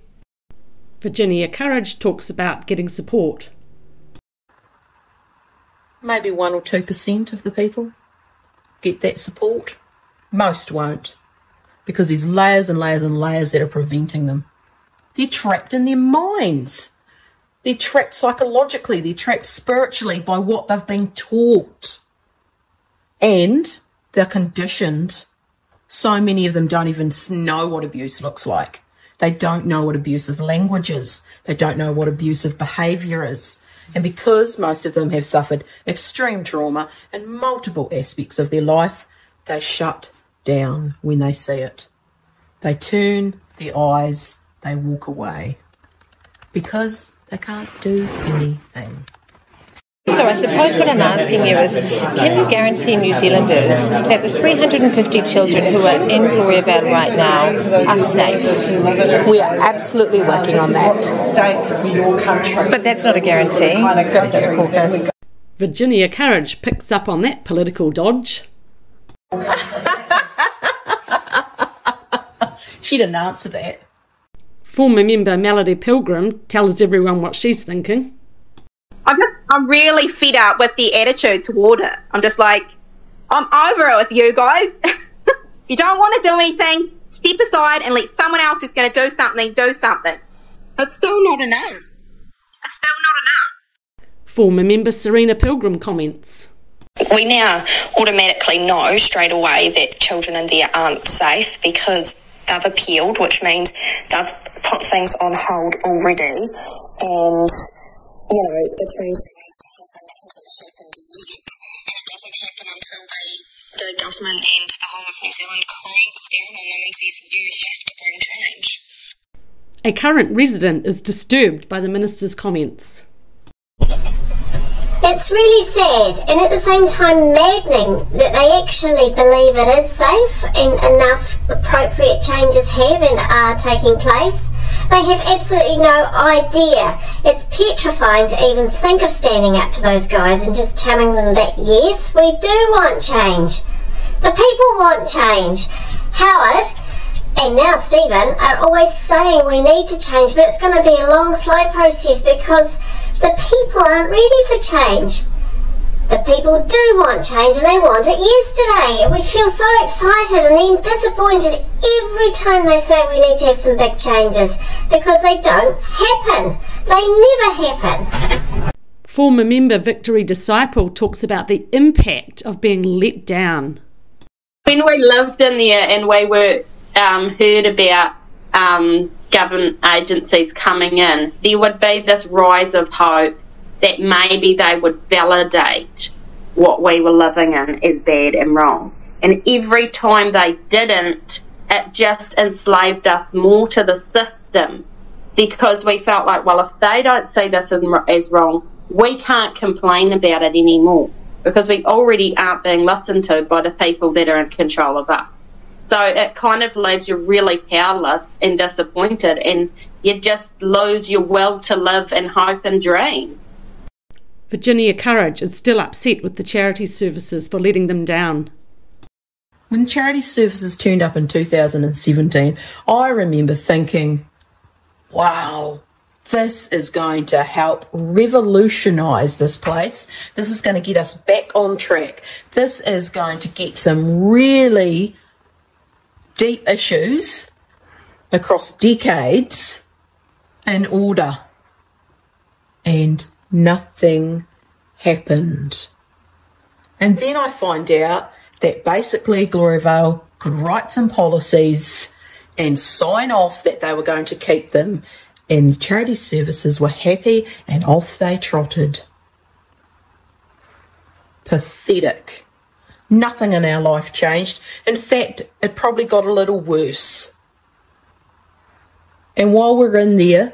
Virginia Courage talks about getting support maybe 1 or 2% of the people get that support. Most won't because there's layers and layers and layers that are preventing them. They're trapped in their minds. They're trapped psychologically, they're trapped spiritually by what they've been taught. And they're conditioned. So many of them don't even know what abuse looks like. They don't know what abusive language is. They don't know what abusive behaviour is. And because most of them have suffered extreme trauma in multiple aspects of their life, they shut down when they see it. They turn their eyes, they walk away because they can't do anything. So I suppose what I'm asking you is, can you guarantee New Zealanders that the 350 children who are in Gloriavale right now are safe? We are absolutely working on that. But that's not a guarantee. Virginia Courage picks up on that political dodge. she didn't answer that. Former member Melody Pilgrim tells everyone what she's thinking. I'm just, I'm really fed up with the attitude toward it. I'm just like, I'm over it with you guys. if you don't want to do anything, step aside and let someone else who's going to do something do something. It's still not enough. It's still not enough. Former member Serena Pilgrim comments. We now automatically know straight away that children in there aren't safe because they've appealed, which means they've put things on hold already. And, you know, the change government and the whole of New Zealand cranks down on them and says, you have to bring change. A current resident is disturbed by the minister's comments. It's really sad and at the same time maddening that they actually believe it is safe and enough appropriate changes have and are taking place. They have absolutely no idea. It's petrifying to even think of standing up to those guys and just telling them that yes, we do want change. The people want change. Howard and now Stephen are always saying we need to change, but it's going to be a long, slow process because the people aren't ready for change. The people do want change and they want it yesterday. We feel so excited and then disappointed every time they say we need to have some big changes because they don't happen. They never happen. Former member Victory Disciple talks about the impact of being let down. When we lived in there and we were um, heard about um, government agencies coming in, there would be this rise of hope that maybe they would validate what we were living in as bad and wrong. And every time they didn't, it just enslaved us more to the system because we felt like, well, if they don't see this as wrong, we can't complain about it anymore because we already aren't being listened to by the people that are in control of us. So it kind of leaves you really powerless and disappointed, and you just lose your will to live and hope and dream. Virginia Courage is still upset with the charity services for letting them down. When charity services turned up in 2017, I remember thinking, wow, this is going to help revolutionise this place. This is going to get us back on track. This is going to get some really deep issues across decades in order. And nothing happened. And then I find out that basically Gloriavale could write some policies and sign off that they were going to keep them, and charity services were happy and off they trotted. Pathetic. Nothing in our life changed. In fact, it probably got a little worse. And while we're in there,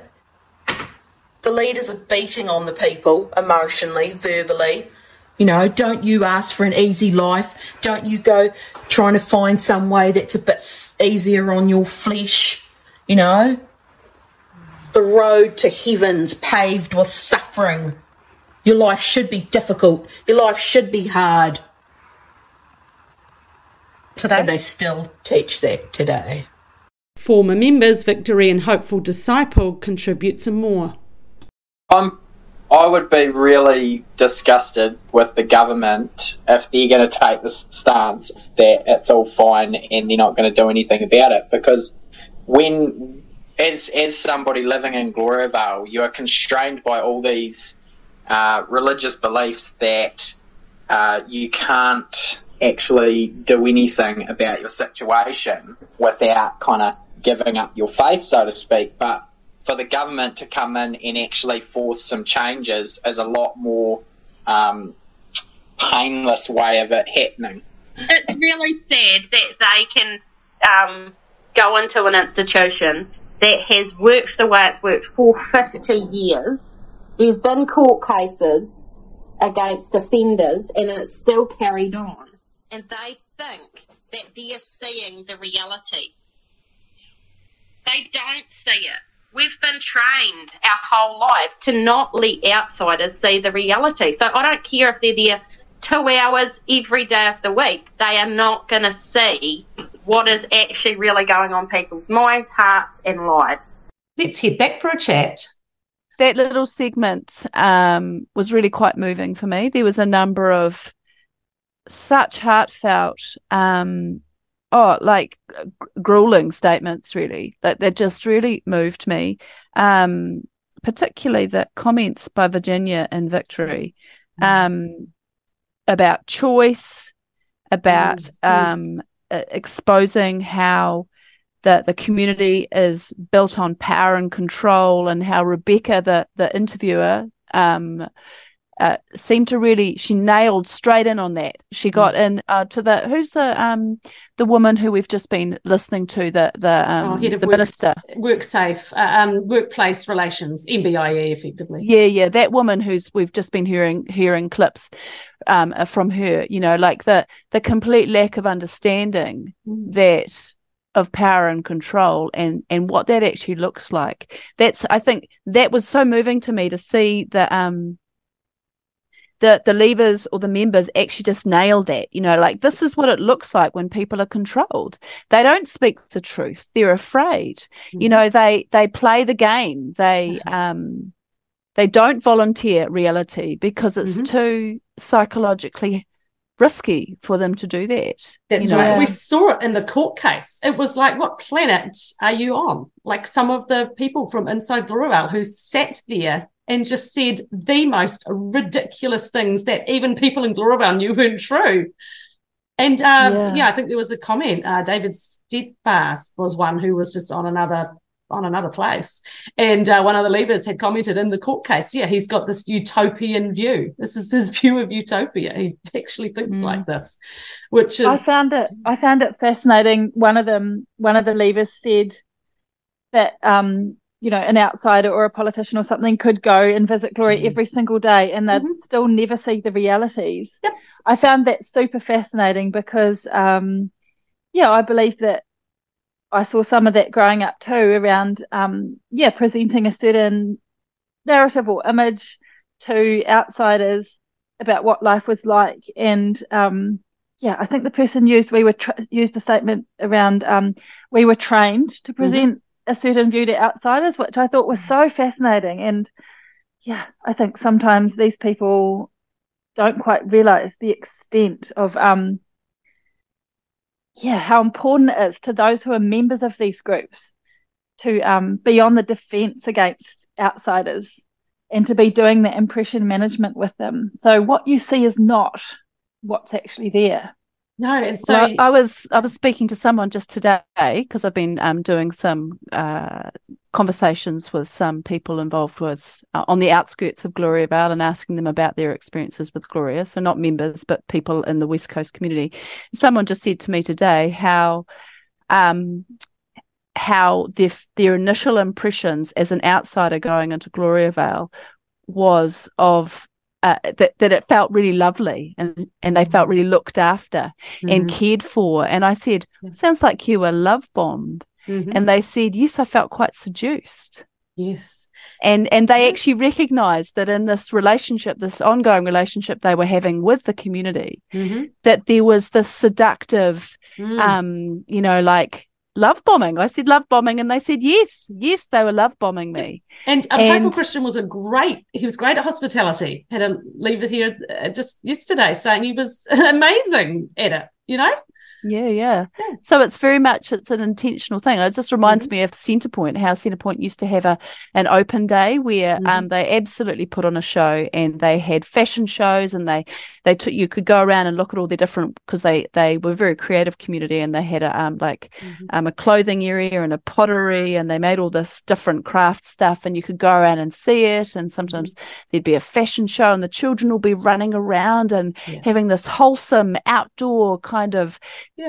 the leaders are beating on the people emotionally, verbally. You know, don't you ask for an easy life. Don't you go trying to find some way that's a bit easier on your flesh. You know, the road to heaven's paved with suffering. Your life should be difficult. Your life should be hard. Today. And they still teach that today. Former members Victory and Hopeful Disciple contribute some more. I'm, I would be really disgusted with the government if they're going to take this stance that it's all fine and they're not going to do anything about it because when as as somebody living in Gloriavale, you are constrained by all these uh, religious beliefs that uh, you can't actually do anything about your situation without kind of giving up your faith, so to speak. But for the government to come in and actually force some changes is a lot more um, painless way of it happening. It's really sad that they can um, go into an institution that has worked the way it's worked for 50 years. There's been court cases against offenders and it's still carried on. And they think that they're seeing the reality. They don't see it. We've been trained our whole lives to not let outsiders see the reality. So I don't care if they're there two hours every day of the week, they are not going to see what is actually really going on people's minds, hearts, and lives. Let's head back for a chat. that little segment um, was really quite moving for me. There was a number of such heartfelt, um, oh, like g- grueling statements, really, that that just really moved me. Um, particularly the comments by Virginia in Victory um, about choice, about um, exposing how the the community is built on power and control, and how Rebecca, the the interviewer, um, uh, seemed to really she nailed straight in on that. She got in uh, to the who's the um the woman who we've just been listening to the the um oh, head of the work, minister. work safe, uh, um, workplace relations, MBIE, effectively. Yeah, yeah, that woman who's we've just been hearing hearing clips um uh, from her. You know, like the the complete lack of understanding that of power and control and and what that actually looks like. That's I think that was so moving to me to see the um the the leavers or the members actually just nailed that you know like this is what it looks like when people are controlled. They don't speak the truth. They're afraid. You know they they play the game. They um they don't volunteer reality because it's too psychologically risky for them to do that That's you know? right. We saw it in the court case. It was like, what planet are you on? Like some of the people from inside Gloriavale who sat there and just said the most ridiculous things that even people in Gloriavale knew weren't true. And um, Yeah. yeah. I think there was a comment. Uh, David Steadfast was one who was just on another on another place, and uh, one of the leaders had commented in the court case. Yeah, he's got this utopian view. This is his view of utopia. He actually thinks Mm. like this, which is I found it I found it fascinating. One of them one of the leavers said that um you know an outsider or a politician or something could go and visit Gloria every single day and they'd still never see the realities. I found that super fascinating because um yeah, I believe that I saw some of that growing up too around um yeah, presenting a certain narrative or image to outsiders about what life was like. And um yeah i think the person used we were tra- used a statement around um we were trained to present a certain view to outsiders which i thought was so fascinating. And yeah i think sometimes these people don't quite realize the extent of um yeah how important it is to those who are members of these groups to um be on the defense against outsiders and to be doing the impression management with them. So what you see is not what's actually there. No, and so Well, I was I was speaking to someone just today because I've been um, doing some uh, conversations with some people involved with uh, on the outskirts of Gloriavale and asking them about their experiences with Gloria. So not members, but people in the West Coast community. Someone just said to me today how um, how their their initial impressions as an outsider going into Gloriavale was of uh, that that it felt really lovely and and they felt really looked after and Mhm. cared for. And I said, "Sounds like you were love bombed." Mhm. And they said, "Yes, I felt quite seduced." Yes. And and they actually recognized that in this relationship, this ongoing relationship they were having with the community, Mhm. that there was this seductive, Mm. um, you know, like love bombing. I said love bombing, and they said yes, yes, they were love bombing me. And a faithful And- Christian was a great. He was great at hospitality. Had a leaver here uh, just yesterday saying he was amazing at it. You know. Yeah, yeah. So it's very much it's an intentional thing. It just reminds Mm-hmm. me of Centrepoint, how Centrepoint used to have a an open day where Mm-hmm. um they absolutely put on a show and they had fashion shows and they they took you could go around and look at all the different because they they were a very creative community and they had a um like Mm-hmm. um a clothing area and a pottery and they made all this different craft stuff and you could go around and see it and sometimes Mm-hmm. there'd be a fashion show and the children will be running around and having this wholesome outdoor kind of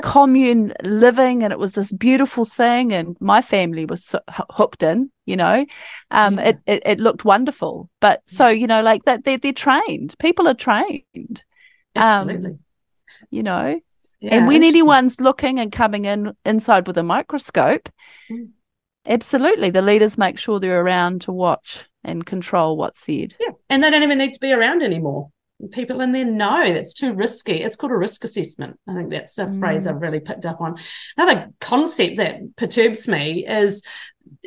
commune living and it was this beautiful thing and my family was so, hooked in you know? Um it, it it looked wonderful. But so you know like that they're, they're trained. People are trained. Absolutely. um you know? Yeah, and when anyone's looking and coming in inside with a microscope Mm. absolutely the leaders make sure they're around to watch and control what's said. Yeah, and they don't even need to be around anymore. People in there no that's too risky. It's called a risk assessment. I think that's a phrase Mm. I've really picked up on. Another concept that perturbs me is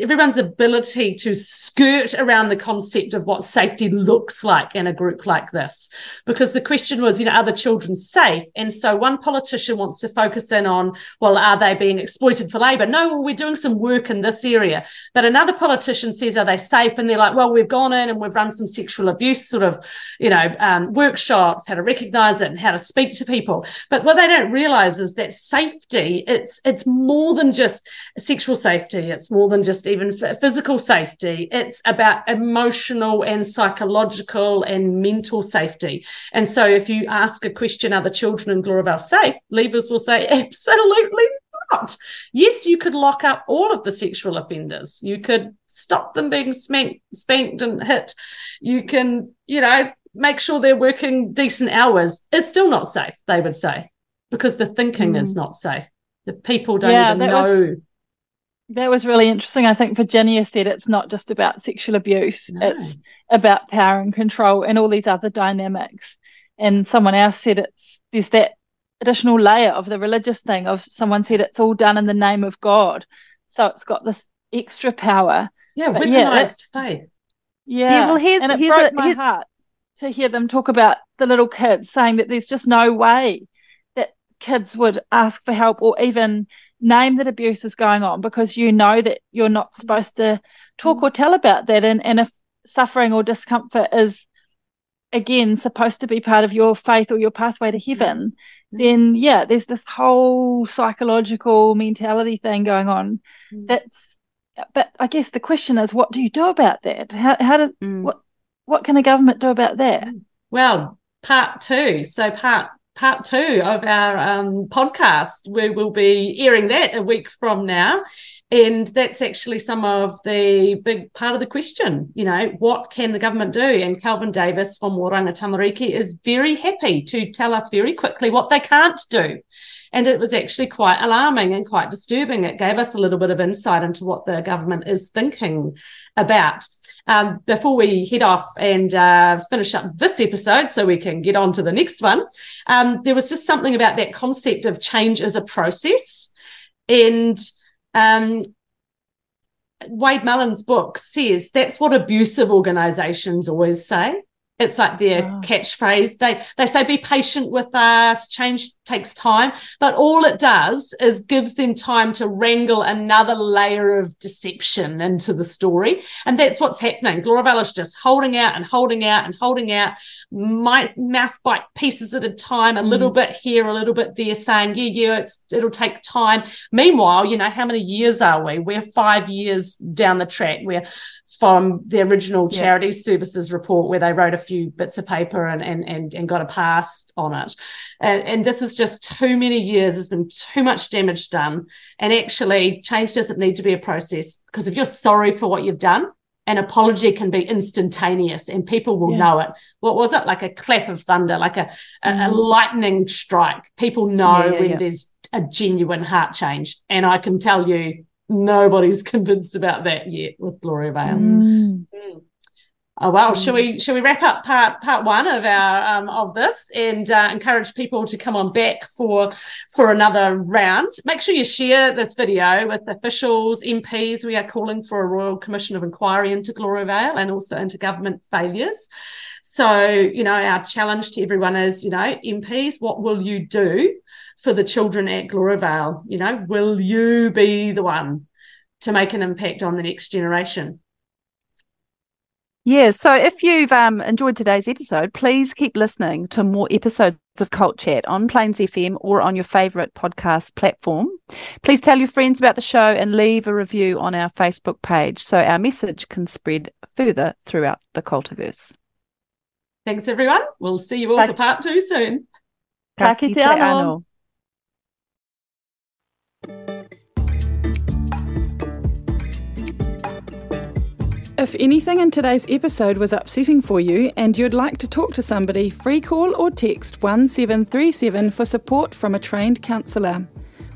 everyone's ability to skirt around the concept of what safety looks like in a group like this. Because the question was you know are the children safe? And so one politician wants to focus in on well are they being exploited for labor no well, we're doing some work in this area. But another politician says are they safe? And they're like well we've gone in and we've run some sexual abuse sort of you know um, workshops how to recognize it and how to speak to people. But what they don't realize is that safety it's it's more than just sexual safety. It's more than just even physical safety. It's about emotional and psychological and mental safety. And so if you ask a question, are the children in Gloriavale safe? Leavers will say, absolutely not. Yes, you could lock up all of the sexual offenders. You could stop them being spanked, spanked and hit. You can, you know, make sure they're working decent hours. It's still not safe, they would say, because the thinking mm. is not safe. The people don't yeah, even know. Was, that was really interesting. I think Virginia said it's not just about sexual abuse, no. it's about power and control and all these other dynamics. And someone else said it's there's that additional layer of the religious thing of someone said it's all done in the name of God. So it's got this extra power. Yeah, but weaponized yeah, faith. Yeah. yeah. well here's and it here's broke a, my heart to hear them talk about the little kids saying that there's just no way that kids would ask for help or even name that abuse is going on because you know that you're not supposed to talk or tell about that and, and if suffering or discomfort is again supposed to be part of your faith or your pathway to heaven mm-hmm. then yeah there's this whole psychological mentality thing going on mm. that's but i guess the question is what do you do about that how, how do mm. what what can the government do about that well part two so part part two of our um, podcast. We will be airing that a week from now. And that's actually some of the big part of the question. You know, what can the government do? And Kelvin Davis from Oranga Tamariki is very happy to tell us very quickly what they can't do. And it was actually quite alarming and quite disturbing. It gave us a little bit of insight into what the government is thinking about. Um, before we head off and uh, finish up this episode so we can get on to the next one, um, there was just something about that concept of change as a process. And um, Wade Mullen's book says that's what abusive organizations always say. It's like their oh. catchphrase. They they say be patient with us. Change takes time, but all it does is gives them time to wrangle another layer of deception into the story, and that's what's happening. Gloriavale is just holding out and holding out and holding out, my mass bite pieces at a time, a mm. little bit here, a little bit there, saying yeah, yeah, it'll take time. Meanwhile, you know how many years are we? We're five years down the track. We're from the original charity yeah. services report where they wrote a few bits of paper and and and, and got a pass on it and, and this is just too many years there's been too much damage done and actually change doesn't need to be a process because if you're sorry for what you've done an apology can be instantaneous and people will yeah. know it. What was it? Like a clap of thunder, like a, a, a mm-hmm. lightning strike. People know yeah, yeah, when there's a genuine heart change. And I can tell you, nobody's convinced about that yet with Gloriavale. Mm. Mm. Oh well, shall we mm. shall we wrap up part part one of our um, of this and uh, encourage people to come on back for for another round? Make sure you share this video with officials, MPs. We are calling for a Royal Commission of Inquiry into Gloriavale and also into government failures. So you know, our challenge to everyone is, you know, MPs, what will you do for the children at Gloriavale? You know, will you be the one to make an impact on the next generation? Yeah, so if you've um, enjoyed today's episode, please keep listening to more episodes of Cult Chat on Plains FM or on your favourite podcast platform. Please tell your friends about the show and leave a review on our Facebook page so our message can spread further throughout the cultiverse. Thanks, everyone. We'll see you all for part two soon. Ka kite anō. If anything in today's episode was upsetting for you and you'd like to talk to somebody, free call or text 1737 for support from a trained counsellor.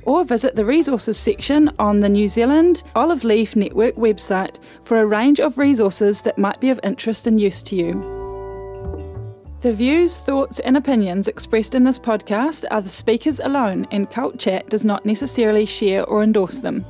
Or visit the resources section on the New Zealand Olive Leaf Network website for a range of resources that might be of interest and use to you. The views, thoughts, and opinions expressed in this podcast are the speakers alone, and Cult Chat does not necessarily share or endorse them.